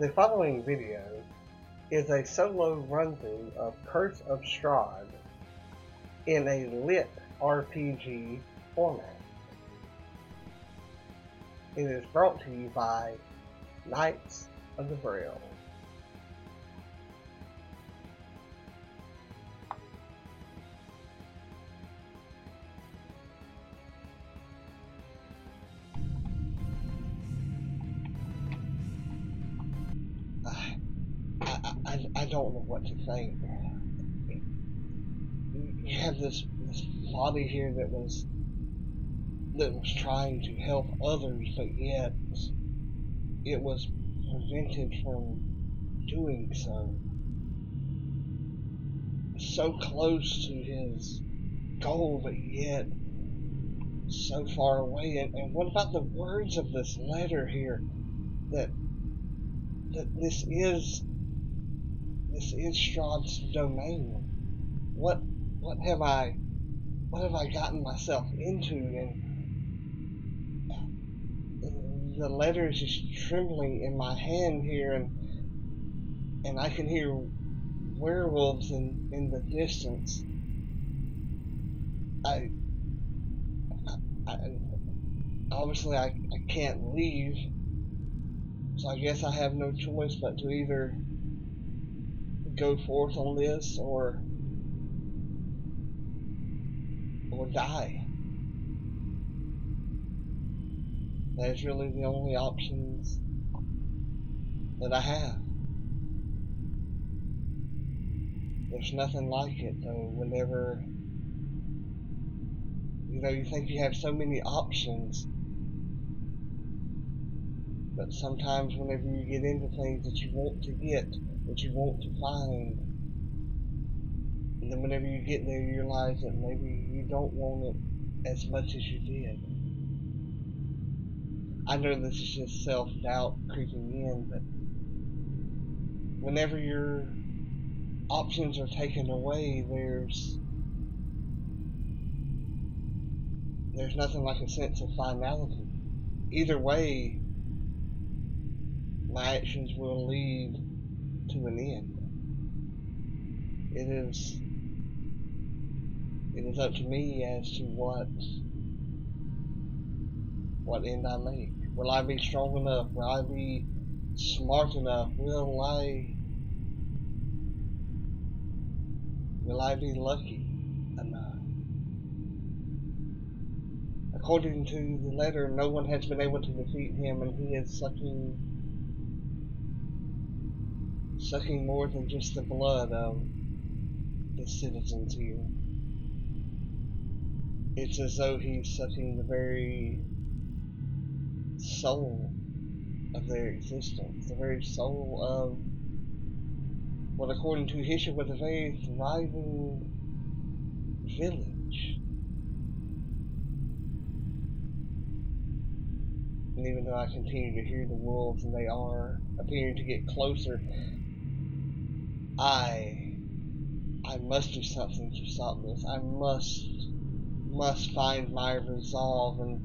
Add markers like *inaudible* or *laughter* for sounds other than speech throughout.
The following video is a solo run-through of Curse of Strahd in a lit RPG format. It is brought to you by Knights of the Braille. To think. You have this, this body here that was that was trying to help others, but yet it was prevented from doing so. So close to his goal, but yet so far away. And, and what about the words of this letter here? That that this is this is Strahd's domain. What what have I what have I gotten myself into? And the letter is just trembling in my hand here, and and I can hear werewolves in in the distance. I, I, I obviously I, I can't leave, so I guess I have no choice but to either go forth on this or or die. That is really the only options that I have. There's nothing like it though, whenever you know you think you have so many options but sometimes whenever you get into things that you want to get, that you want to find, and then whenever you get there you realize that maybe you don't want it as much as you did. I know this is just self-doubt creeping in, but whenever your options are taken away, there's there's nothing like a sense of finality. Either way, my actions will lead to an end. It is it is up to me as to what what end I make. Will I be strong enough? Will I be smart enough? Will I will I be lucky enough? According to the letter, no one has been able to defeat him and he is sucking sucking more than just the blood of the citizens here. It's as though he's sucking the very soul of their existence, the very soul of what, according to history, was a very thriving village. And even though I continue to hear the wolves and they are appearing to get closer, I I must do something to stop this. I must must find my resolve and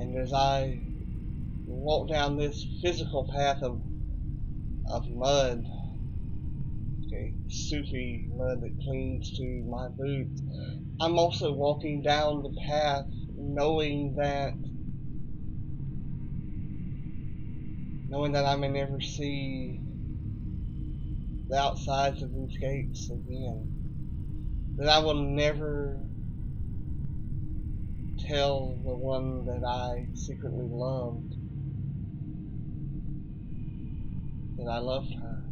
and as I walk down this physical path of of mud, okay, soupy mud that clings to my boots, I'm also walking down the path knowing that knowing that I may never see the outsides of these gates again. That I will never tell the one that I secretly loved that I loved her.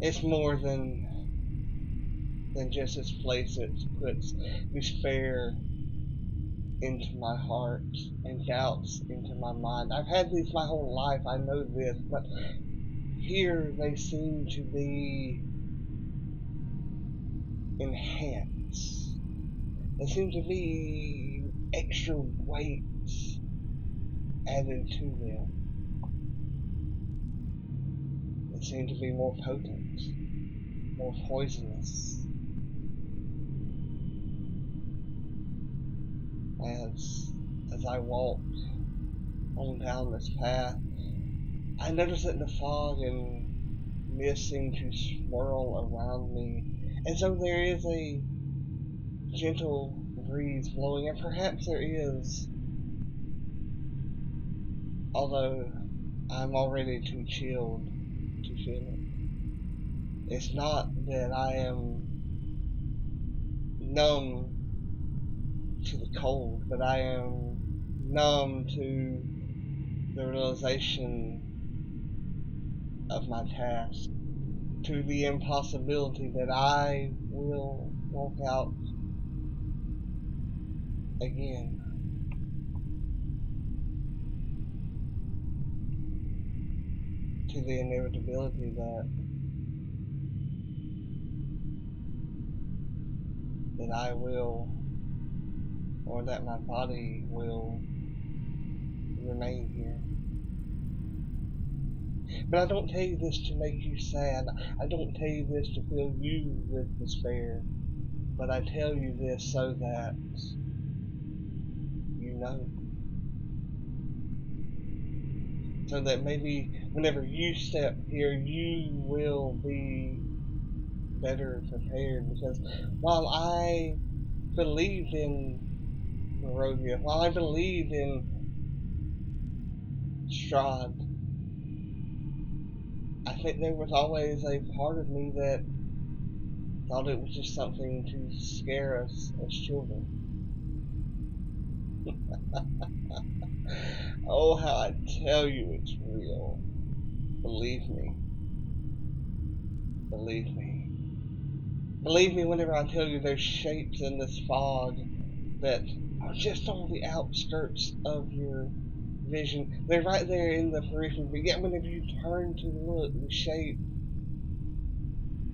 It's more than than just this place that puts despair into my heart and doubts into my mind. I've had these my whole life, I know this, but here they seem to be enhanced. They seem to be extra weights added to them. They seem to be more potent, more poisonous. As as I walk on down this path. I notice that the fog and mist seem to swirl around me, as though there is a gentle breeze blowing, and perhaps there is, although I'm already too chilled to feel it. It's not that I am numb to the cold, but I am numb to the realization of my task, to the impossibility that I will walk out again. To the inevitability that that I will or that my body will remain here. But I don't tell you this to make you sad. I don't tell you this to fill you with despair. But I tell you this so that you know. So that maybe whenever you step here, you will be better prepared. Because while I believed in Barovia, while I believed in Strahd, I think there was always a part of me that thought it was just something to scare us as children. *laughs* oh, how I tell you it's real. Believe me. Believe me. Believe me whenever I tell you there's shapes in this fog that just on the outskirts of your vision. They're right there in the periphery, but yet whenever you turn to look, the shape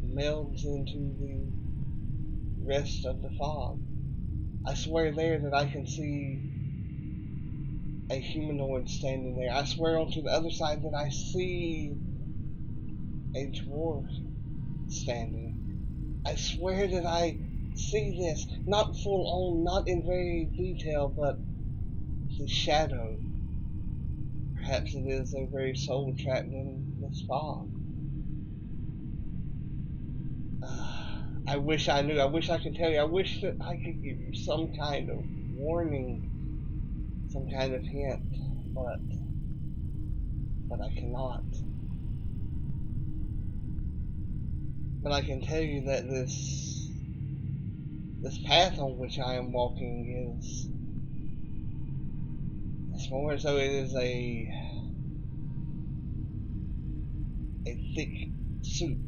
melds into the rest of the fog. I swear there that I can see a humanoid standing there. I swear onto the other side that I see a dwarf standing. I swear that I see this, not full on, not in very detail, but the shadow Perhaps it is a very soul trapped in this fog. Uh, I wish I knew. I wish I could tell you. I wish that I could give you some kind of warning, some kind of hint, but but I cannot. But I can tell you that this this path on which I am walking is it's more so it is a a thick soup.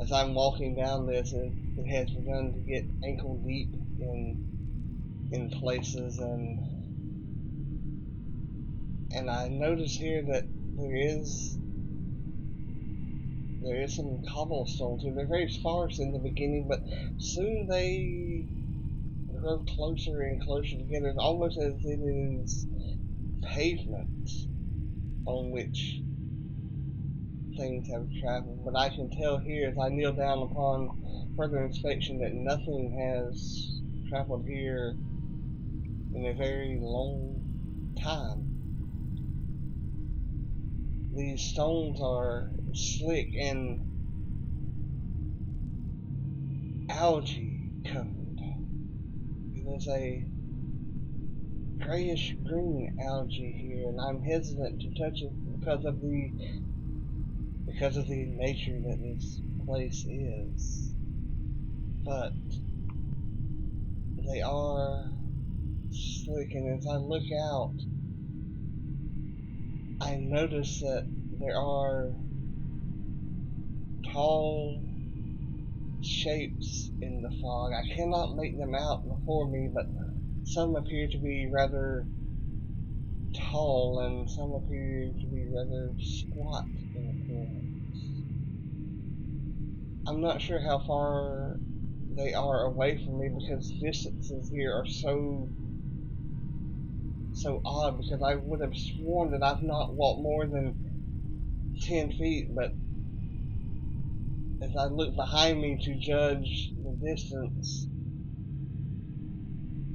As I'm walking down this, it, it has begun to get ankle deep in in places, and and I notice here that there is there is some cobblestone too. They're very sparse in the beginning, but soon they grow closer and closer together. It's almost as if it is pavement on which things have traveled. But I can tell here as I kneel down upon further inspection that nothing has traveled here in a very long time. These stones are slick and algae covered. There's a grayish green algae here, and I'm hesitant to touch it because of the because of the nature that this place is. But they are slick, and as I look out, I notice that there are tall shapes in the fog. I cannot make them out before me, but some appear to be rather tall and some appear to be rather squat in appearance. I'm not sure how far they are away from me because distances here are so so odd because I would have sworn that I've not walked more than 10 feet, but as I look behind me to judge the distance,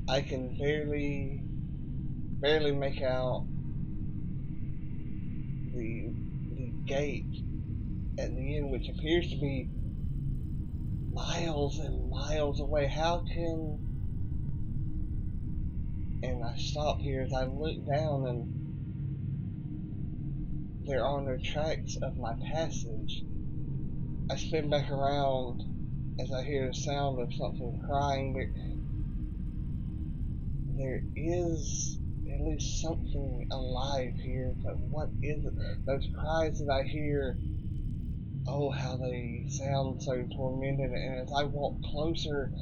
I can barely, barely make out the, the gate at the end, which appears to be miles and miles away. How can. And I stop here as I look down and there are no tracks of my passage. I spin back around as I hear the sound of something crying. There, there is at least something alive here, but what is it? Those cries that I hear, oh, how they sound so tormented. And as I walk closer,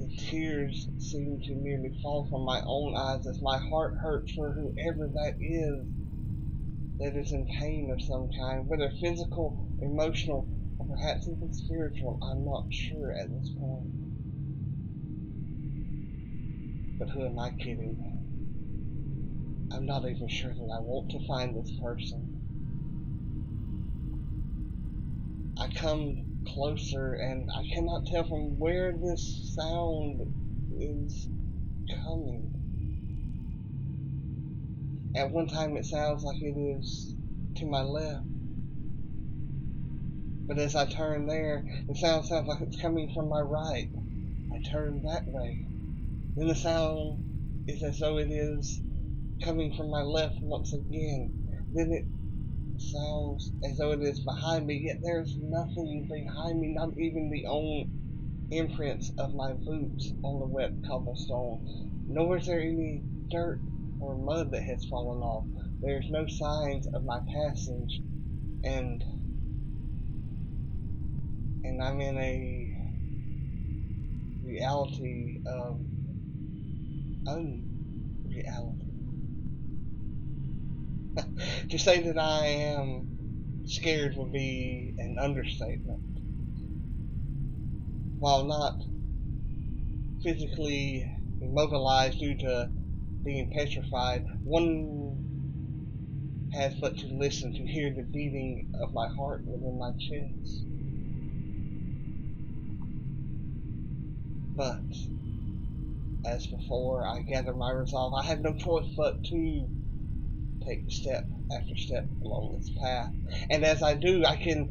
the tears seem to nearly fall from my own eyes as my heart hurts for whoever that is that is in pain of some kind, whether physical, emotional, or perhaps even spiritual. I'm not sure at this point. But who am I kidding? I'm not even sure that I want to find this person. I come closer and I cannot tell from where this sound is coming. At one time it sounds like it is to my left. But as I turn there, the sound sounds like it's coming from my right. I turn that way. Then the sound is as though it is coming from my left once again. Then it sounds as though it is behind me, yet there's nothing behind me, not even the own imprints of my boots on the wet cobblestone. Nor is there any dirt or mud that has fallen off. There's no signs of my passage, and and I'm in a reality of unreality. *laughs* to say that I am scared would be an understatement. While not physically immobilized due to being petrified, one has but to listen to hear the beating of my heart within my chest. But, as before, I gather my resolve. I have no choice but to take step after step along this path. And as I do, I can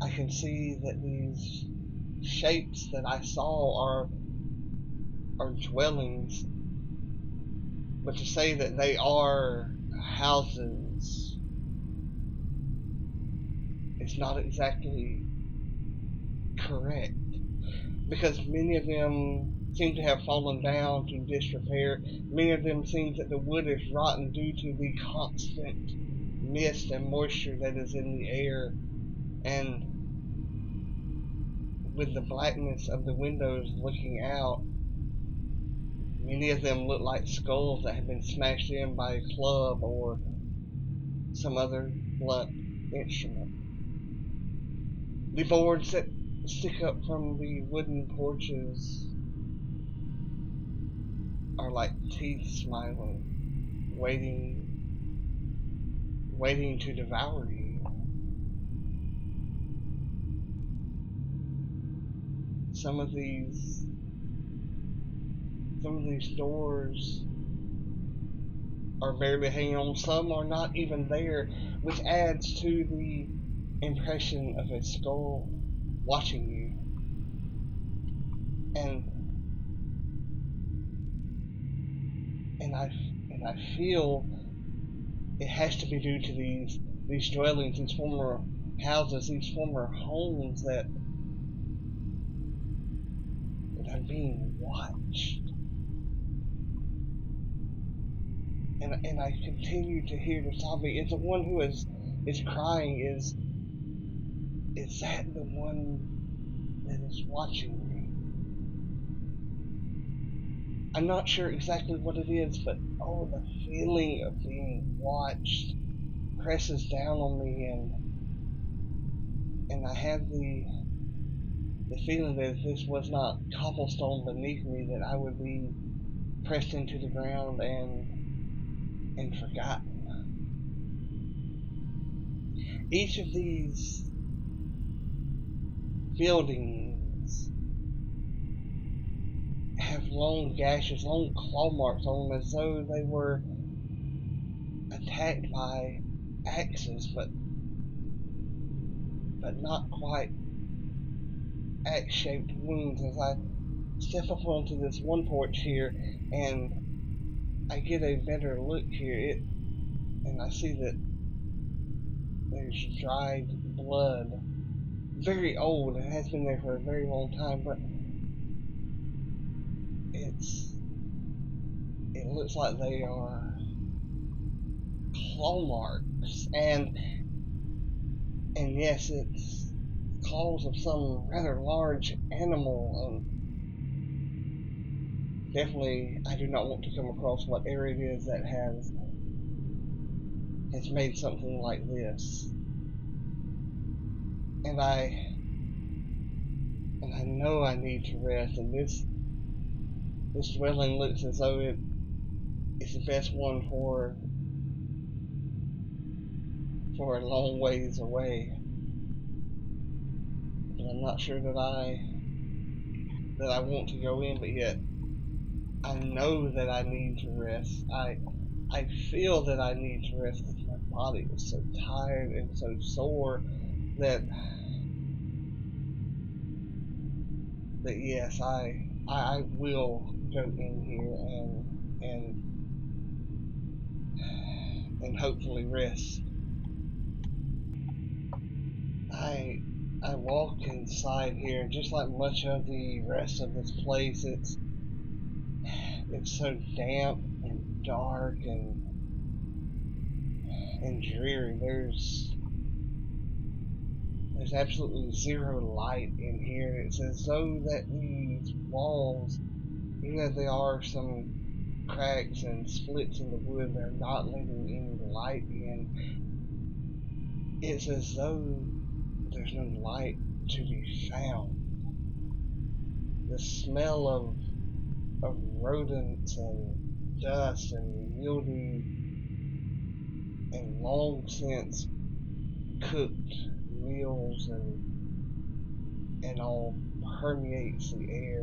I can see that these shapes that I saw are are dwellings. But to say that they are houses is not exactly correct. Because many of them seem to have fallen down to disrepair. Many of them seem that the wood is rotten due to the constant mist and moisture that is in the air, and with the blackness of the windows looking out, many of them look like skulls that have been smashed in by a club or some other blunt instrument. The boards that stick up from the wooden porches are like teeth smiling, waiting, waiting to devour you. Some of these, of these doors are barely hanging on. Some are not even there, which adds to the impression of a skull watching you. And and I and I feel it has to be due to these these dwellings, these former houses, these former homes that that I'm being watched. And and I continue to hear the sobbing. Is the one who is is crying is is that the one that is watching me? I'm not sure exactly what it is, but oh, the feeling of being watched presses down on me, and and I have the the feeling that if this was not cobblestone beneath me, that I would be pressed into the ground and and forgotten. Each of these buildings have long gashes, long claw marks on them as though they were attacked by axes, but but not quite axe-shaped wounds as I step up onto this one porch here and I get a better look here it and I see that there's dried blood. Very old it has been there for a very long time but it's it looks like they are claw marks and and yes it's claws of some rather large animal and definitely I do not want to come across whatever it is that has has made something like this and I and I know I need to rest and this this dwelling looks as though it is the best one for for a long ways away. But I'm not sure that I that I want to go in, but yet I know that I need to rest. I I feel that I need to rest because my body is so tired and so sore that that yes, I I, I will go in here and and and hopefully rest. I I walk inside here, just like much of the rest of this place. It's it's so damp and dark and and dreary. There's there's absolutely zero light in here. It's as though that these walls even if there are some cracks and splits in the wood, they're not letting any light in. It's as though there's no light to be found. The smell of of rodents and dust and mildew and long since cooked meals and and all permeates the air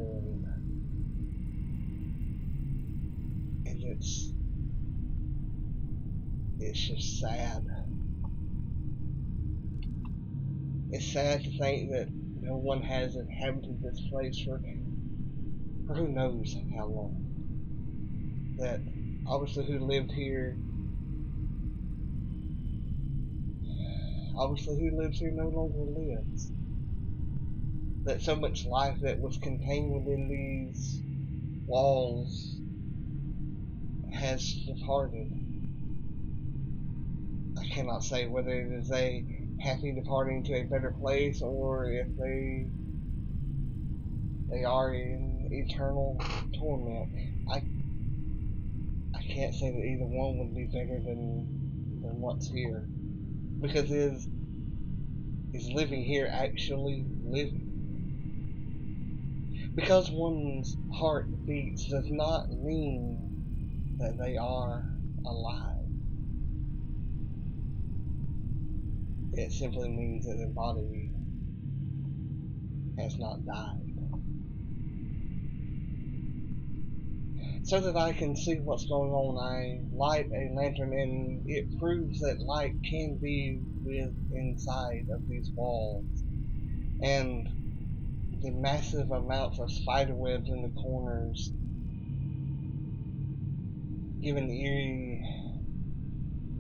and it's it's just sad. It's sad to think that no one has inhabited this place for who knows how long. That obviously who lived here obviously who lives here no longer lives. That so much life that was contained within these walls has departed. I cannot say whether it is a happy departing to a better place or if they they are in eternal torment. I I can't say that either one would be bigger than than what's here. Because is is living here actually living? Because one's heart beats does not mean that they are alive. It simply means that their body has not died. So that I can see what's going on, I light a lantern and it proves that light can be with inside of these walls. And the massive amounts of spider webs in the corners give an eerie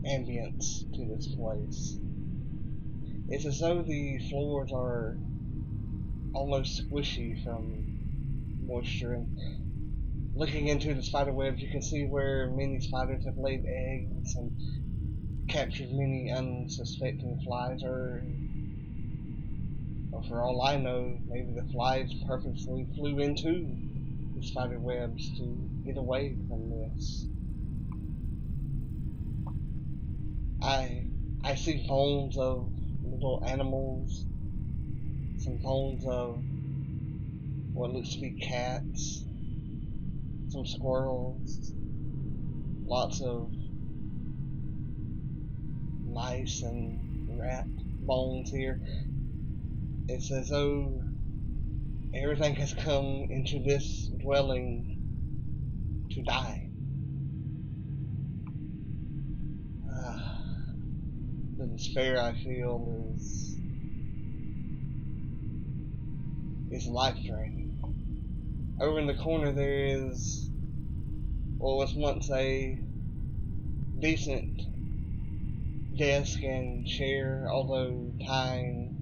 ambience to this place. It's as though the floors are almost squishy from moisture and looking into the spider webs you can see where many spiders have laid eggs and captured many unsuspecting flies or, or for all I know maybe the flies purposely flew into the spider webs to get away from this. I I see bones of little animals, some bones of what looks to be cats, some squirrels, lots of mice and rat bones here. It's as though everything has come into this dwelling to die. Uh, the despair I feel is is life draining. Over in the corner there is what was once a decent desk and chair, although time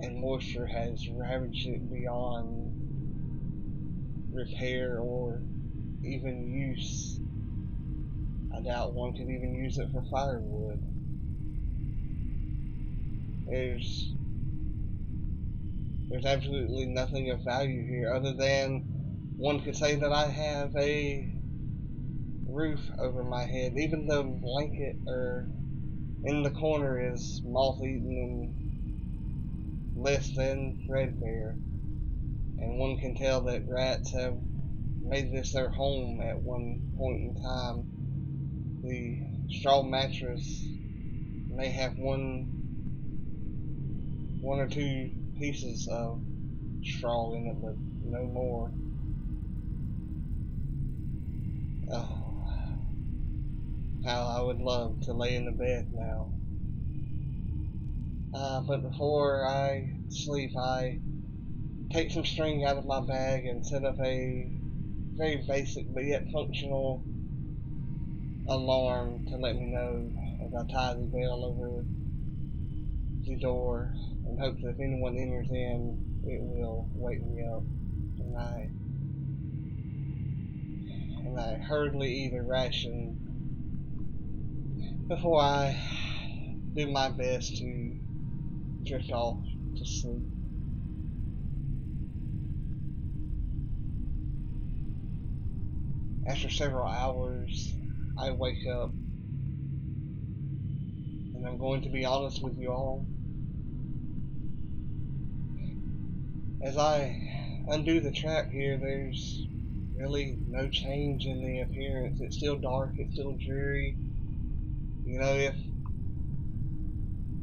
and moisture has ravaged it beyond repair or even use. I doubt one could even use it for firewood. There's there's absolutely nothing of value here other than one could say that I have a roof over my head. Even the blanket or in the corner is moth eaten and less than threadbare. And one can tell that rats have made this their home at one point in time. The straw mattress may have one one or two pieces of straw in it, but no more. Oh, how I would love to lay in the bed now. Uh, but before I sleep, I take some string out of my bag and set up a very basic but yet functional alarm to let me know as I tie the bell over the door and hope that if anyone enters in, it will wake me up. And I and I hurriedly eat a ration before I do my best to drift off to sleep. After several hours, I wake up. And I'm going to be honest with you all. As I undo the trap here, there's really no change in the appearance. It's still dark, it's still dreary. You know, if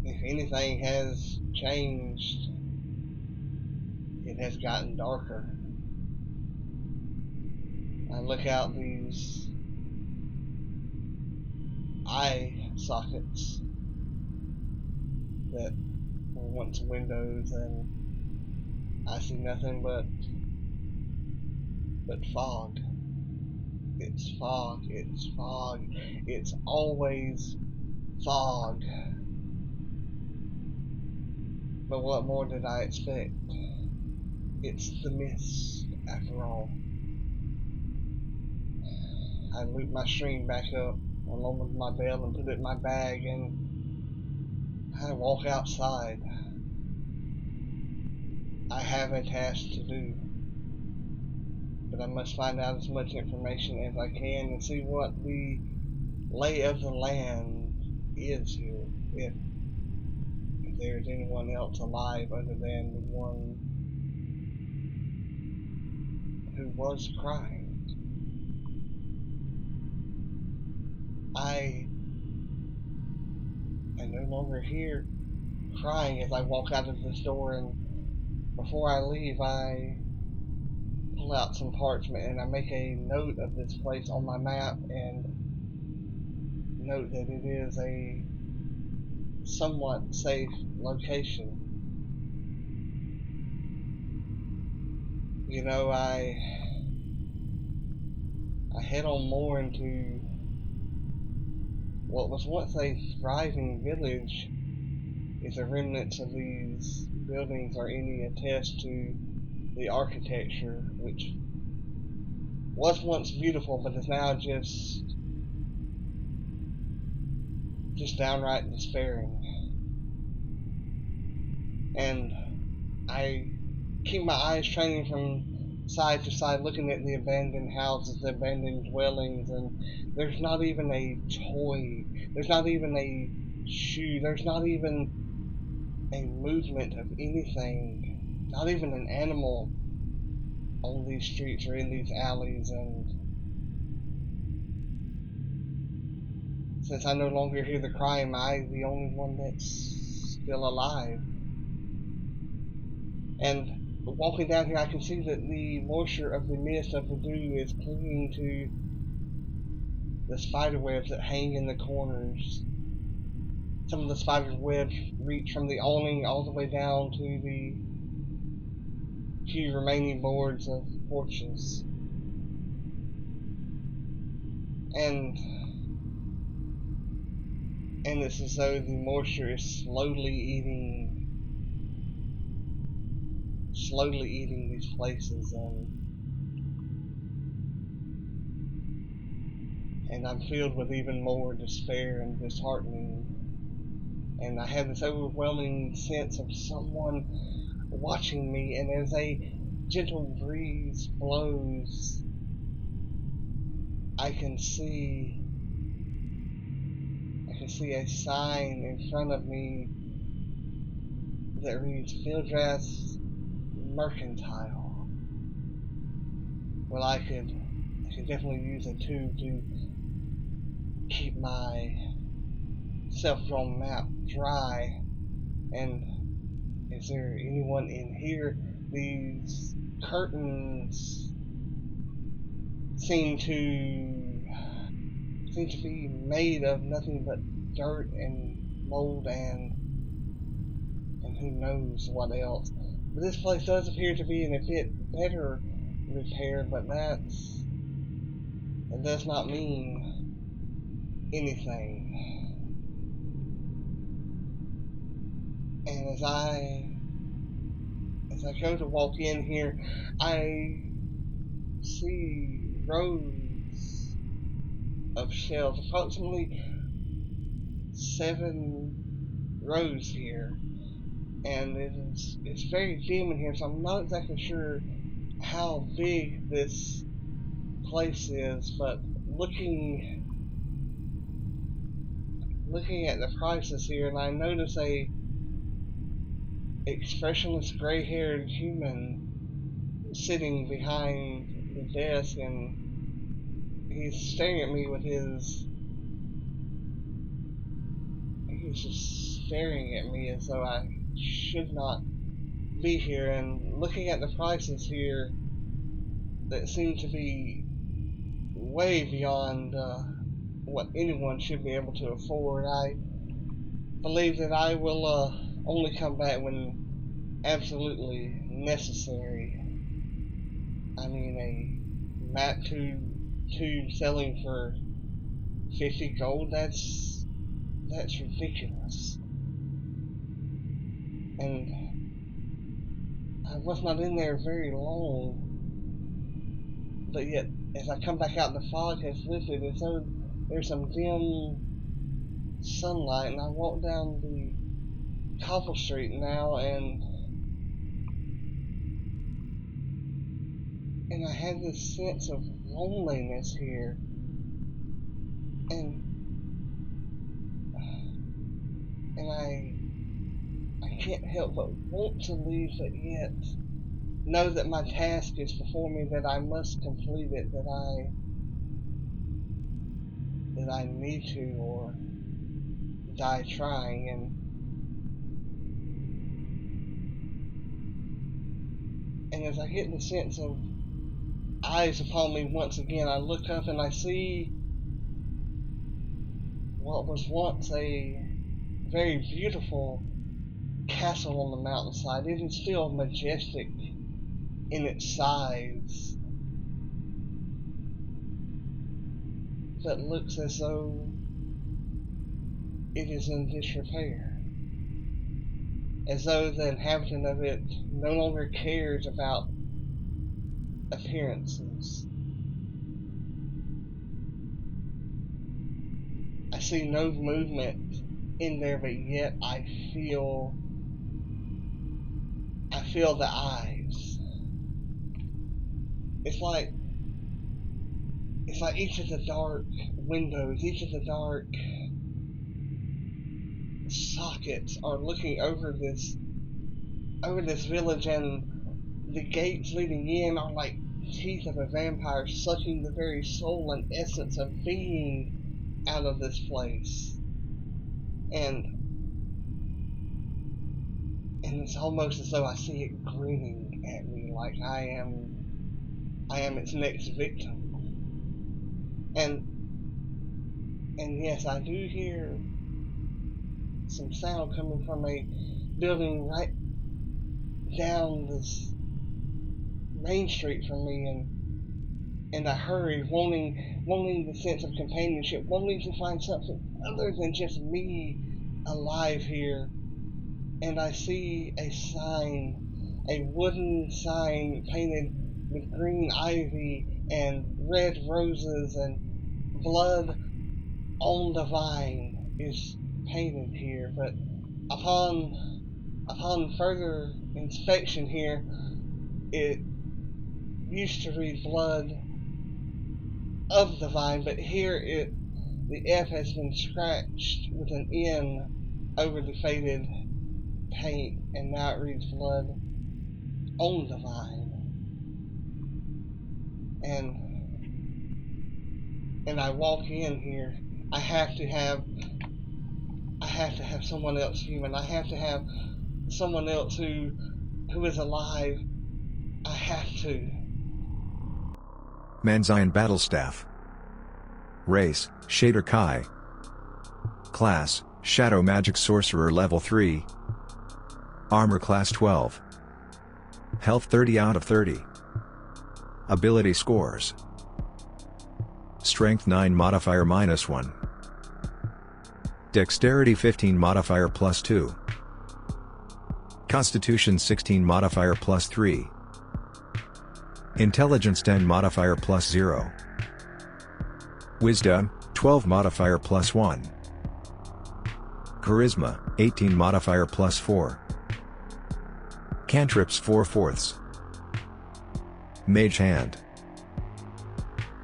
if anything has changed, it has gotten darker. I look out these eye sockets that were once windows and I see nothing but but fog. It's fog, it's fog, it's always fog. But what more did I expect? It's the mist, after all. I loop my string back up along with my bell and put it in my bag and I walk outside. I have a task to do. But I must find out as much information as I can and see what the lay of the land is here. If, if there's anyone else alive other than the one who was crying. I I no longer hear crying as I walk out of this door and before I leave I pull out some parchment and I make a note of this place on my map and note that it is a somewhat safe location. You know, I I head on more into what was once a thriving village is the remnants of these buildings are any attest to the architecture, which was once beautiful but is now just just downright despairing. And I keep my eyes training from side to side looking at the abandoned houses, the abandoned dwellings, and there's not even a toy, there's not even a shoe, there's not even a movement of anything, not even an animal on these streets or in these alleys, and since I no longer hear the cry, am the only one that's still alive? And walking down here, I can see that the moisture of the mist of the dew is clinging to the spider webs that hang in the corners. Some of the spider webs reach from the awning all the way down to the few remaining boards of porches. And and it's as though the moisture is slowly eating slowly eating these places and and I'm filled with even more despair and disheartening and I have this overwhelming sense of someone watching me and as a gentle breeze blows I can see I can see a sign in front of me that reads Bildrath's Mercantile. Well I could I could definitely use a tube to keep my self-drawn map dry and is there anyone in here these curtains seem to seem to be made of nothing but dirt and mold and and who knows what else. But this place does appear to be in a bit better repair, but that's that does not mean anything. And as I as I go to walk in here, I see rows of shelves, approximately seven rows here. And it is it's very dim in here, so I'm not exactly sure how big this place is, but looking looking at the prices here and I notice a expressionless gray-haired human sitting behind the desk and he's staring at me with his he's just staring at me as though I should not be here. And looking at the prices here that seem to be way beyond uh, what anyone should be able to afford I believe that I will uh, only come back when absolutely necessary. I mean, a map tube, tube selling for 50 gold, that's, that's ridiculous. And I was not in there very long, but yet, as I come back out, the fog has lifted, and so there's some dim sunlight, and I walk down the Cobble Street now, and and I had this sense of loneliness here, and *sighs* and I I can't help but want to leave, but yet know that my task is before me, that I must complete it, that I that I need to, or die trying, and and as I get the sense of eyes upon me once again, I look up and I see what was once a very beautiful castle on the mountainside. It is still majestic in its size, but looks as though it is in disrepair as though the inhabitant of it no longer cares about appearances. I see no movement in there, but yet I feel I feel the eyes. It's like it's like each of the dark windows, each of the dark sockets are looking over this over this village and the gates leading in are like teeth of a vampire sucking the very soul and essence of being out of this place. And and it's almost as though I see it grinning at me like I am I am its next victim. And and yes, I do hear some sound coming from a building right down this main street from me and and I hurry, wanting wanting the sense of companionship, wanting to find something other than just me alive here. And I see a sign, a wooden sign painted with green ivy and red roses and blood on the vine is painted here. But upon upon further inspection here, it used to read blood of the vine, but here it the F has been scratched with an N over the faded paint, and now it reads blood on the vine. And and I walk in here, I have to have have to have someone else human. I have to have someone else who who is alive. I have to. Manzian Battle Staff. Race, Shadar-kai. Class, Shadow Magic Sorcerer Level 3. Armor Class 12. Health 30 out of 30. Ability Scores. Strength 9 modifier minus 1. Dexterity 15 modifier plus 2. Constitution 16 modifier plus 3. Intelligence 10 modifier plus 0. Wisdom, 12 modifier plus 1. Charisma, 18 modifier plus 4. Cantrips 4 fourths. Mage Hand.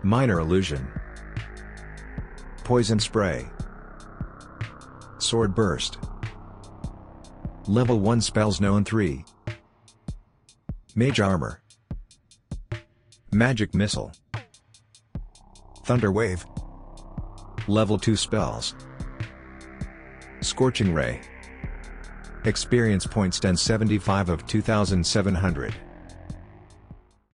Minor Illusion. Poison Spray. Sword Burst. Level 1 spells known 3. Mage Armor. Magic Missile. Thunder Wave. Level 2 spells. Scorching Ray. Experience points 1075 of 2700.